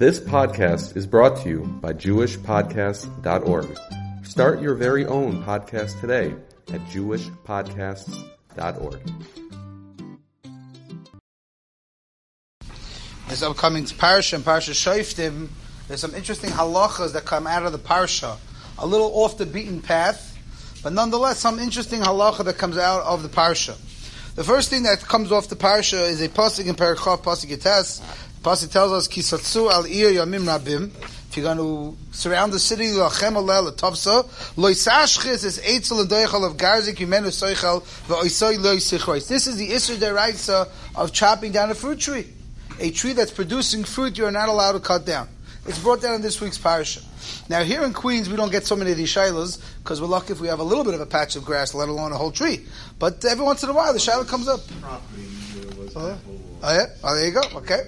This podcast is brought to you by JewishPodcasts.org. Start your very own podcast today at JewishPodcasts.org. This upcoming parsha and parsha Shoftim, there's some interesting halachas that come out of the parsha, a little off the beaten path, but nonetheless some interesting halacha that comes out of the parsha. The first thing that comes off the parsha is a pasuk in Parachav pasuk Yites. Pasuk tells us kisatsu al ir yamim rabim. If you're going to surround the city, lachem alel topsa loisashchis is eitzel and doichal of garzik yimenu soichel v'oisoi loisichrois. This is the isur deraisa of chopping down a fruit tree. A tree that's producing fruit, you're not allowed to cut down. It's brought down in this week's parasha. Now, here in Queens, we don't get so many of these shilas because we're lucky if we have a little bit of a patch of grass, let alone a whole tree. But every once in a while, the shilah comes up. Oh, yeah? Oh, yeah? Oh, there you go. Okay.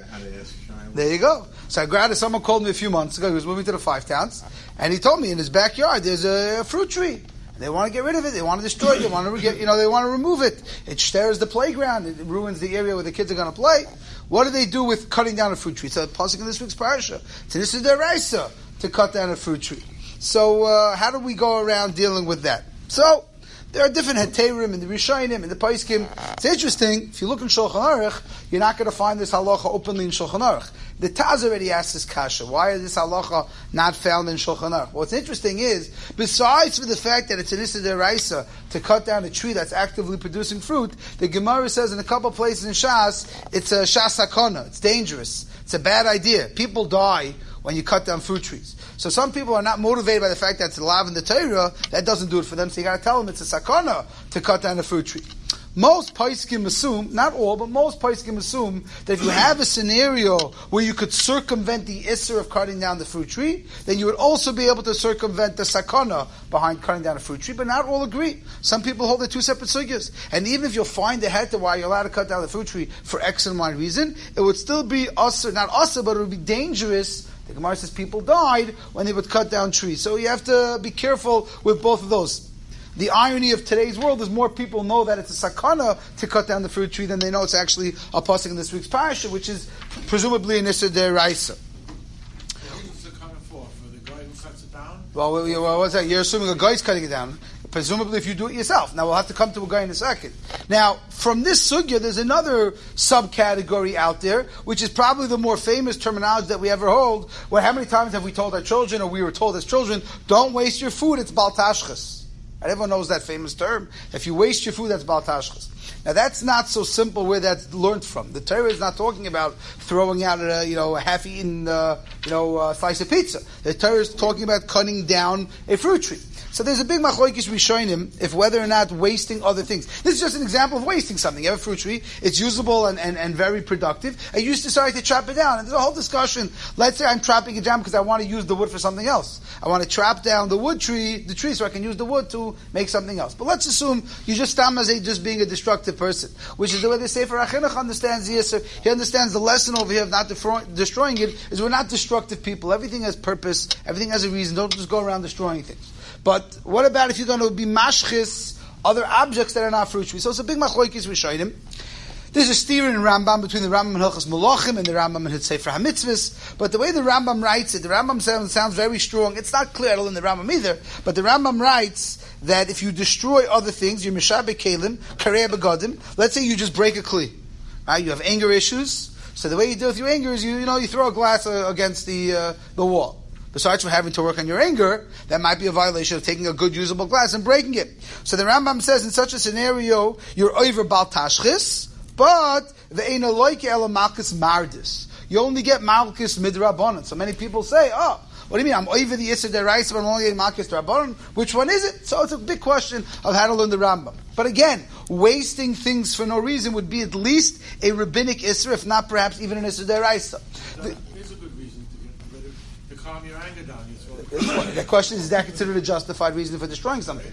There you go. So I grabbed someone called me a few months ago. He was moving to the five towns, and he told me in his backyard there's a, fruit tree. They want to get rid of it. They want to destroy it. They want to get, you know, they want to remove it. It stirs the playground. It ruins the area where the kids are going to play. What do they do with cutting down a fruit tree? A pasuk in this week's parasha. So this is their raisa to cut down a fruit tree. So uh, how do we go around dealing with that? So there are different heterim in the Rishayim, in the Paiskim. It's interesting, if you look in Shulchan Aruch, you're not going to find this halacha openly in Shulchan Aruch. The Taz already asked this kasha. Why is this halacha not found in Shulchan Aruch? What's interesting is, besides for the fact that it's an Issa Deraisa to cut down a tree that's actively producing fruit, the Gemara says in a couple places in Shas, it's a Shas Hakona. It's dangerous. It's a bad idea. People die when you cut down fruit trees. So some people are not motivated by the fact that it's alive in the Torah. That doesn't do it for them. So you got to tell them it's a sakana to cut down a fruit tree. Most paiskim assume, not all, but most paiskim assume that if you have a scenario where you could circumvent the isser of cutting down the fruit tree, then you would also be able to circumvent the sakana behind cutting down a fruit tree. But not all agree. Some people hold the two separate sugyas. And even if you'll find the heter why you're allowed to cut down the fruit tree for X and Y reason, it would still be usher, not usher, but it would be dangerous the Gemara says people died when they would cut down trees. So you have to be careful with both of those. The irony of today's world is more people know that it's a sakana to cut down the fruit tree than they know it's actually a pasuk in this week's parasha, which is presumably an Issa Deraisa. Well, well, what's that? You're assuming a guy's cutting it down. Presumably, if you do it yourself. Now, we'll have to come to a guy in a second. Now, from this sugya, there's another subcategory out there, which is probably the more famous terminology that we ever hold. Where how many times have we told our children, or we were told as children, don't waste your food, it's baltashchas. Everyone knows that famous term. If you waste your food, that's baltashchas. Now that's not so simple where that's learned from. The Torah is not talking about throwing out a you know a half-eaten uh, you know uh, slice of pizza. The Torah is talking about cutting down a fruit tree. So there's a big machlokes him if whether or not wasting other things. This is just an example of wasting something. You have a fruit tree, it's usable and, and, and very productive, and you decide to chop it down. And there's a whole discussion. Let's say I'm chopping it down because I want to use the wood for something else. I want to chop down the wood tree, the tree, so I can use the wood to make something else. But let's assume you just stam as a just being a destructive person, which is the way the Sefer HaChinuch understands the Yisr. He understands the lesson over here of not destroying it is we're not destructive people. Everything has purpose. Everything has a reason. Don't just go around destroying things. But what about if you're going to be mashchis other objects that are not fruit trees? So it's a big machlokes him. There's a steer in Rambam between the Rambam and Hilchas Malachim and the Rambam and Sefer HaMitzvahs. But the way the Rambam writes it, the Rambam sounds, sounds very strong. It's not clear at all in the Rambam either. But the Rambam writes that if you destroy other things, you're mishabe kalim, kareh begodim. Let's say you just break a kli. Right? You have anger issues. So the way you deal with your anger is you, you know, you throw a glass uh, against the, uh, the wall besides from having to work on your anger, that might be a violation of taking a good usable glass and breaking it. So the Rambam says in such a scenario, you're over bal tashchis, but the loike elamalkus mardis. You only get malchus midrabanan. So many people say, oh, what do you mean? I'm over the Issa Deraisa, but I'm only getting Malchus Rabbanon. Which one is it? So it's a big question of how to learn the Rambam. But again, wasting things for no reason would be at least a rabbinic Issa, if not perhaps even an Issa Deraisa. The, calm your anger down. the question is, is that considered a justified reason for destroying something?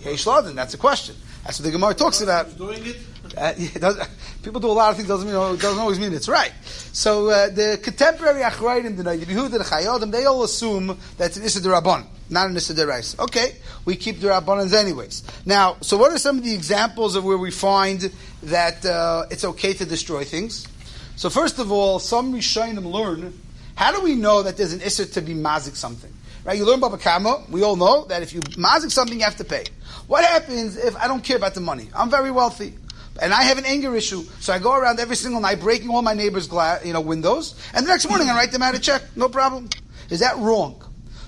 Hey, Shladen, that's a question. That's what the Gemara talks about. Doing it? Uh, people do a lot of things, doesn't, mean, doesn't always mean it's right. So uh, the contemporary Achrayim, the Yehuda, the Chayodim, they all assume that it's an Issa Rabban, not an Issa Derais. Okay, we keep the Rabbanans anyways. Now, so what are some of the examples of where we find that uh, it's okay to destroy things? So first of all, some Rishonim learn How do we know that there's an issue to be mazik something? Right? You learn Baba Kama. We all know that if you mazik something, you have to pay. What happens if I don't care about the money? I'm very wealthy. And I have an anger issue, so I go around every single night breaking all my neighbors' glass, you know, windows, and the next morning I write them out a check. No problem. Is that wrong?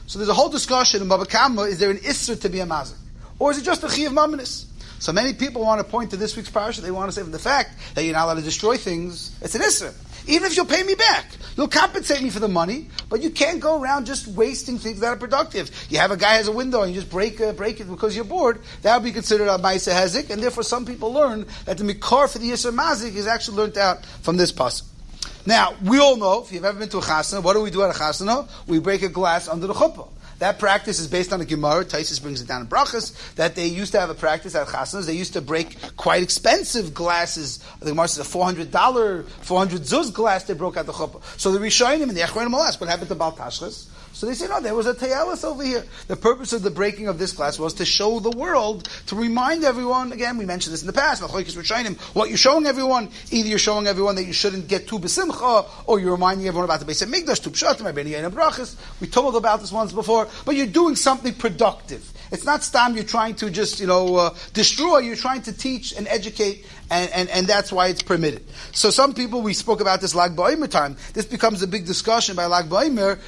So there's a whole discussion in Baba Kama, is there an isser to be a mazik? Or is it just a chiv maminis? So many people want to point to this week's parasha. They want to say from the fact that you're not allowed to destroy things, it's an isser. Even if you'll pay me back, you'll compensate me for the money, but you can't go around just wasting things that are productive. You have a guy has a window and you just break uh, break it because you're bored. That would be considered a ma'isa hezik, and therefore some people learn that the mikar for the yisr mazik is actually learned out from this pasuk. Now we all know if you've ever been to a chasana, what do we do at a chasana? We break a glass under the chuppah. That practice is based on a Gemara. Taisus brings it down in Brachas that they used to have a practice at Chasanas. They used to break quite expensive glasses. The Gemara says a four hundred dollar, four hundred zuz glass they broke out the chuppah. So the Rishonim and the Achronim will ask, what happened to Bal Tashchas? So they say, no, there was a Tayalis over here. The purpose of the breaking of this glass was to show the world, to remind everyone, again, we mentioned this in the past, what you're showing everyone, either you're showing everyone that you shouldn't get too besimcha, or you're reminding everyone about the tu pshatim, brachas. We told about this once before, but you're doing something productive. It's not stam you're trying to just, you know, uh, destroy, you're trying to teach and educate, and, and, and that's why it's permitted. So some people, we spoke about this Lag Ba'omer time, this becomes a big discussion by Lag Ba'omer,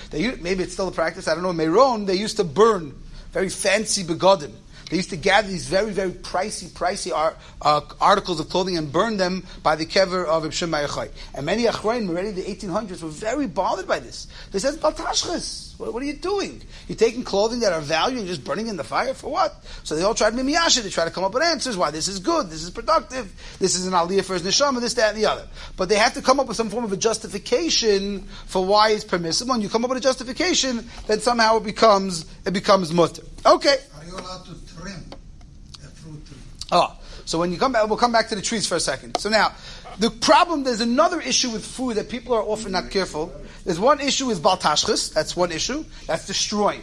maybe it's still a practice, I don't know, Meron, they used to burn very fancy begodim. They used to gather these very, very pricey, pricey uh, articles of clothing and burn them by the kever of Ibn Mayachai. And many Achroin, already in the 1800s, were very bothered by this. They said, Baltashchas. What, what, are you doing? You're taking clothing that are valued and just burning in the fire for what? So they all tried to mimiyasha. They try to come up with answers why this is good, this is productive, this is an aliyah for his neshama, this, that, and the other. But they have to come up with some form of a justification for why it's permissible. And you come up with a justification, then somehow it becomes it becomes mutter. Okay. Are you allowed to trim a fruit tree? Oh, so when you come back, we'll come back to the trees for a second. So now, the problem, there's another issue with food that people are often not careful. There's one issue is baltashchis. That's one issue. That's destroying.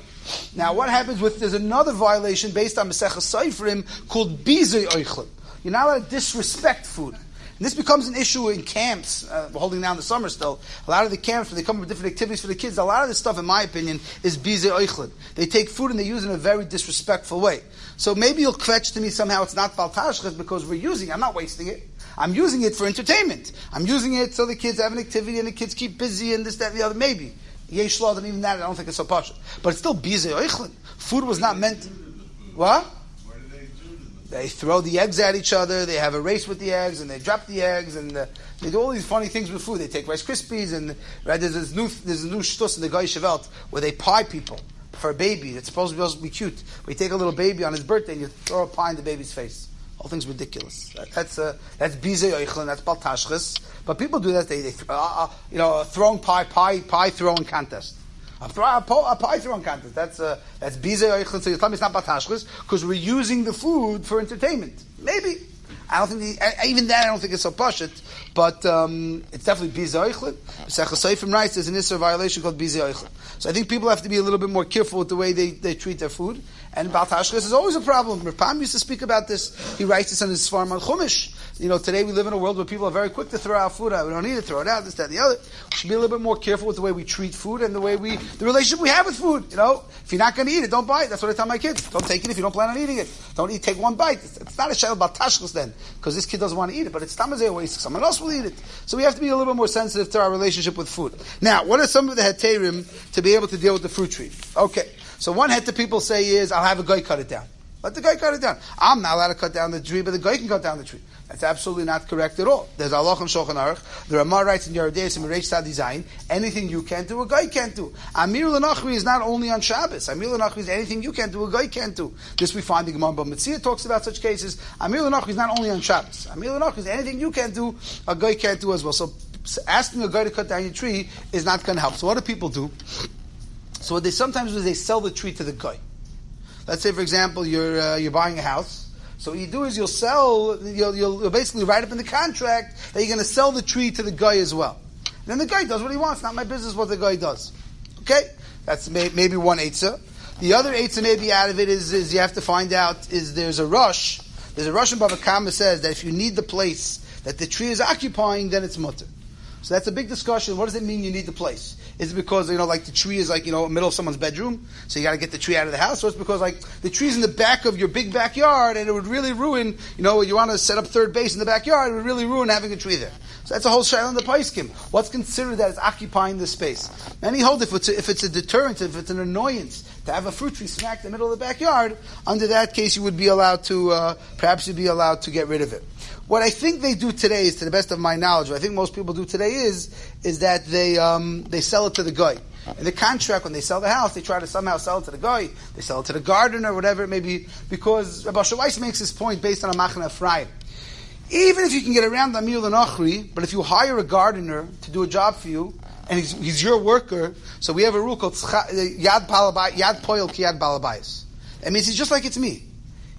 Now, what happens with, there's another violation based on Masechah Seifrim called bizay oichlim. You're not allowed to disrespect food. And this becomes an issue in camps. Uh, holding down the summer still. A lot of the camps, when they come up with different activities for the kids, a lot of this stuff, in my opinion, is bizay oichlin. They take food and they use it in a very disrespectful way. So maybe you'll fetch to me somehow it's not baltashchis because we're using it. I'm not wasting it. I'm using it for entertainment. I'm using it so the kids have an activity and the kids keep busy and this, that, and the other. Maybe. Yesh law, even that, I don't think it's so partial. But it's still bizay oichlin. Food was not meant. What? They throw the eggs at each other. They have a race with the eggs, and they drop the eggs, and uh, they do all these funny things with food. They take Rice Krispies, and right, there's this new there's a new shtus in the Goy Shavelt where they pie people for a baby. It's supposed to be, cute. We take a little baby on his birthday, and you throw a pie in the baby's face. All thing's ridiculous. That, that's uh, that's bizei oichlin. That's baltashchis. But people do that. They, they uh, uh, you know throwing pie pie pie throwing contest. A, throw, a, po, a contest. That's uh, that's bizei oichlin. So you tell me it's not baltashchis because we're using the food for entertainment. Maybe. I don't think the, even that I don't think it's so pashit, but um, it's definitely bizei oichlin. Sechas Seifim writes there's an issue violation called bizei oichlin. So I think people have to be a little bit more careful with the way they, they treat their food. And Bal Tashchis is always a problem. Rav Pam used to speak about this. He writes this on his farm on Chumash. You know, today we live in a world where people are very quick to throw out food out. We don't need to throw it out, this, that, the other. We should be a little bit more careful with the way we treat food and the way we, the relationship we have with food. You know, if you're not going to eat it, don't buy it. That's what I tell my kids. Don't take it if you don't plan on eating it. Don't eat, take one bite. It's, it's not a shayla about then, because this kid doesn't want to eat it, but it's tamazeh waste. Someone else will eat it. So we have to be a little bit more sensitive to our relationship with food. Now, what are some of the heterim to be able to deal with the fruit tree? Okay. So one head to people say is, I'll have a guy cut it down. Let the guy cut it down. I'm not allowed to cut down the tree, but the guy can cut down the tree. That's absolutely not correct at all. There's Allah and Shulchan Aruch. The Ramah writes in Yerodei and Reish design, anything you can't do, a guy can't do. Amir Lanachri is not only on Shabbos. Amir Lanachri is anything you can't do, a guy can't do. This we find in Gemara Mitzvah talks about such cases. Amir Lanachri is not only on Shabbos. Amir Lanachri is anything you can't do, a guy can't do as well. So asking a guy to cut down your tree is not going to help. So what do people do? So what they sometimes do is they sell the tree to the guy. Let's say, for example, you're uh, you're buying a house. So what you do is you'll sell, you'll, you'll basically write up in the contract that you're going to sell the tree to the guy as well. And then the guy does what he wants. Not my business what the guy does. Okay, that's may, maybe one eitzah. The other eitzah maybe out of it is, is you have to find out is there's a rush. There's a Russian Baba Kama says that if you need the place that the tree is occupying, then it's mutter. So that's a big discussion. What does it mean you need the place? Is it because you know, like the tree is like you know, middle of someone's bedroom, so you got to get the tree out of the house, or it's because like the tree's in the back of your big backyard, and it would really ruin, you know, you want to set up third base in the backyard, it would really ruin having a tree there. So that's a whole shayla in the paiskim. What's considered that it's occupying the space? Many hold if it's a, if it's a deterrent, if it's an annoyance to have a fruit tree smack in the middle of the backyard, under that case you would be allowed to, uh, perhaps you'd be allowed to get rid of it. What I think they do today is, to the best of my knowledge, what I think most people do today is, is that they, um, they sell it to the guy. In the contract, when they sell the house, they try to somehow sell it to the guy, they sell it to the gardener, or whatever it may be, because Rabbi Shawais makes this point based on a Machaneh Ephraim. Even if you can get around the Amir and Achri, but if you hire a gardener to do a job for you, and he's, he's your worker, so we have a rule called Yad, Palabay, Yad Poil Ki Yad Balabayas. That means he's just like it's me.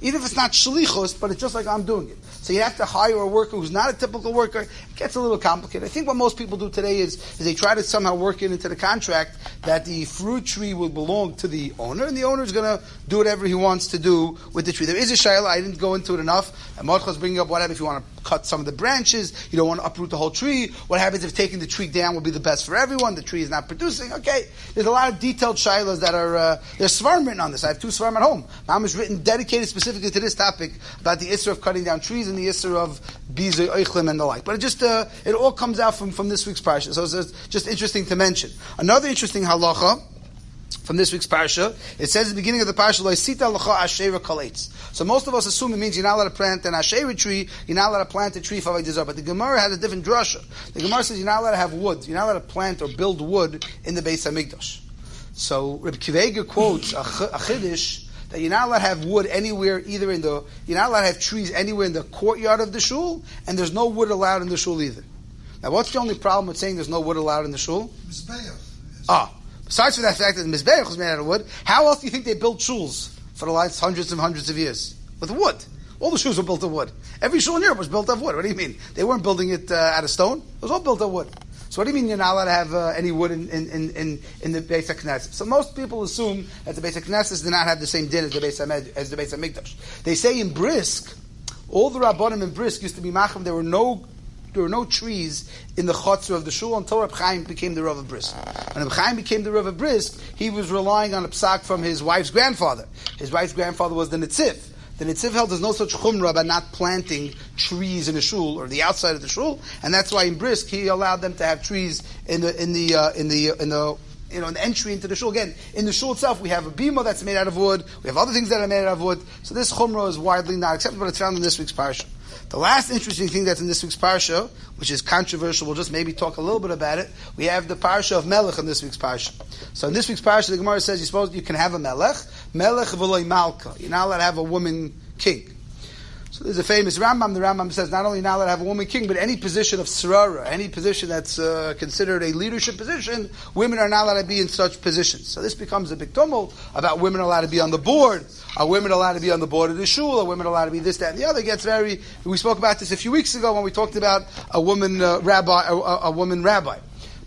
Even if it's not shlichus, but it's just like I'm doing it. So you have to hire a worker who's not a typical worker. It gets a little complicated. I think what most people do today is, is they try to somehow work it into the contract that the fruit tree will belong to the owner, and the owner is going to do whatever he wants to do with the tree. There is a shayla. I didn't go into it enough. And is bringing up whatever if you want to cut some of the branches, you don't want to uproot the whole tree. What happens if taking the tree down will be the best for everyone? The tree is not producing. Okay, there's a lot of detailed shaylas that are uh, there's svarim written on this. I have two svarim at home. Mom is written dedicated specifically to this topic about the issue of cutting down trees and the issue of bizu oichlim and the like. But it just uh, it all comes out from from this week's parsha. So it's just interesting to mention. Another interesting halacha from this week's parsha. It says at the beginning of the parsha, "Loisita lacha ashera kalates." So most of us assume it means you're not allowed to plant an ashera tree. You're not allowed to plant a tree for avodah But the Gemara has a different drasha. The Gemara says you're not allowed to have wood. You're not allowed to plant or build wood in the Beis Hamikdash. So Reb Kiva quotes a, a chiddush that you're not allowed to have wood anywhere, either in the you're not allowed to have trees anywhere in the courtyard of the shul, and there's no wood allowed in the shul either. Now, what's the only problem with saying there's no wood allowed in the shul? Ah, Besides for that fact that the Mizbeach was made out of wood, how else do you think they built shuls for the last hundreds and hundreds of years? With wood. All the shuls were built of wood. Every shul in Europe was built of wood. What do you mean? They weren't building it uh, out of stone. It was all built of wood. So what do you mean you're not allowed to have uh, any wood in, in, in, in the Beis Knesset? So most people assume that the Beis Knesset do not have the same din as the Beis as the Beis Hamikdash. They say in Brisk, all the rabbanim in Brisk used to be macham. There were no there were no trees in the chutzner of the shul until Reb Chaim became the Rav of Brisk. When Reb Chaim became the Rav of Brisk, he was relying on a psak from his wife's grandfather. His wife's grandfather was the Netziv. The Netziv held there's no such chumrah about not planting trees in a shul or the outside of the shul, and that's why in Brisk he allowed them to have trees in the in the uh, in the in the you know, an entry into the shul. Again, in the shul itself, we have a bima that's made out of wood. We have other things that are made out of wood. So this chumrah is widely not accepted, but it's found in this week's parsha. The last interesting thing that's in this week's parsha, which is controversial, we'll just maybe talk a little bit about it. We have the parsha of Melech in this week's parsha. So in this week's parsha, the Gemara says you suppose you can have a Melech, Melech v'loy Malka. You're not allowed to have a woman king. So there's a famous Rambam. The Rambam says not only now that I have a woman king, but any position of sarara, any position that's uh, considered a leadership position, women are not allowed to be in such positions. So this becomes a big tumult about women allowed to be on the board. Are women allowed to be on the board of the shul? Are women allowed to be this, that, and the other? It gets very. We spoke about this a few weeks ago when we talked about a woman uh, rabbi, a, a, woman rabbi.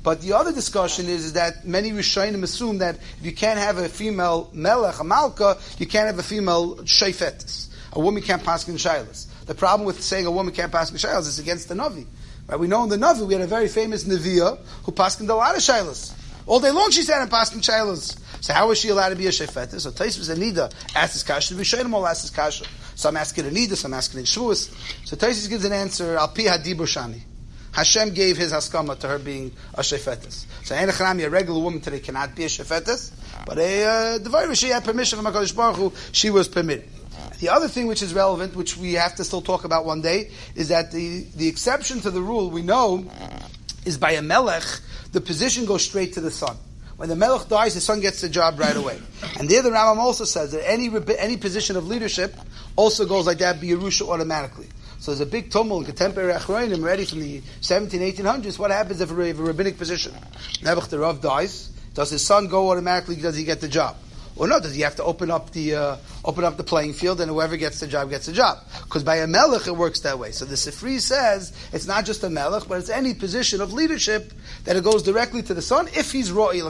But the other discussion is, is that many Rishonim assume that if you can't have a female melech, a malka, you can't have a female shayfetis a woman can't pass in shaylas. The problem with saying a woman can't pass in shaylas is against the Navi. Right? We know in the Navi we had a very famous Neviah who passed in a lot of shaylas. All day long she said in passed in shaylas. So how is she allowed to be a shefetah? So Taisvus and Nida asked this kasha. Rishonim all asked this kasha. Some ask it in Nida, some ask it in Shavuos. So Taisvus gives an answer, Al Pi Hadibushani. Hashem gave his haskama to her being a shefetis. So a regular woman today, cannot be a shefetis, but a uh, she had permission from HaKadosh Baruch Hu, she was permitted. The other thing which is relevant, which we have to still talk about one day, is that the, the exception to the rule we know is by a melech, the position goes straight to the son. When the melech dies, the son gets the job right away. And there the Rambam also says that any, any position of leadership also goes like that, be Yerusha automatically. So there's a big tumult contemporary Achroinim already from the 17, 1800s. What happens if a, if a rabbinic position? Nebuch Rav dies. Does his son go automatically? Does he get the job? Or no, does he have to open up the uh, open up the playing field, and whoever gets the job gets the job? Because by a melech it works that way. So the Sifri says it's not just a melech, but it's any position of leadership that it goes directly to the son if he's ro'i.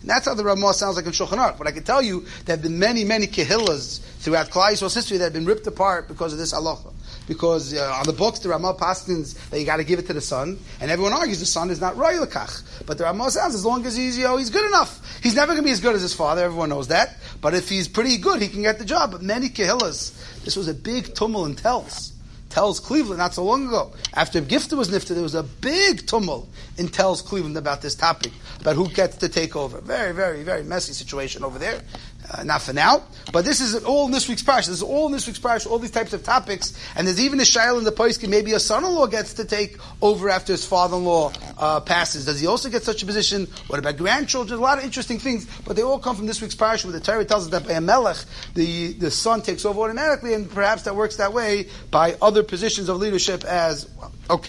And that's how the Ramah sounds like in Shulchan Aruch. But I can tell you there have been many, many kehillas throughout Klal Yisrael's history that have been ripped apart because of this halacha. Because uh, on the books the Ramah paskins that you got to give it to the son, and everyone argues the son is not royal kach. But the Ramah says as long as he's you know he's good enough, he's never going to be as good as his father. Everyone knows that. But if he's pretty good, he can get the job. But many kahillas, this was a big tumult in Telz. Telz Cleveland not so long ago. After Gifter was nifted, there was a big tumult in Telz Cleveland about this topic, about who gets to take over. Very, very, very messy situation over there. Uh, not for now, but this is all in this week's parsha. This is all in this week's parsha. All these types of topics, and there's even a shail in the poiskin. Maybe a son-in-law gets to take over after his father-in-law uh, passes. Does he also get such a position? What about grandchildren? A lot of interesting things, but they all come from this week's parsha, where the Torah tells us that by a melech, the the son takes over automatically, and perhaps that works that way by other positions of leadership as well. Okay.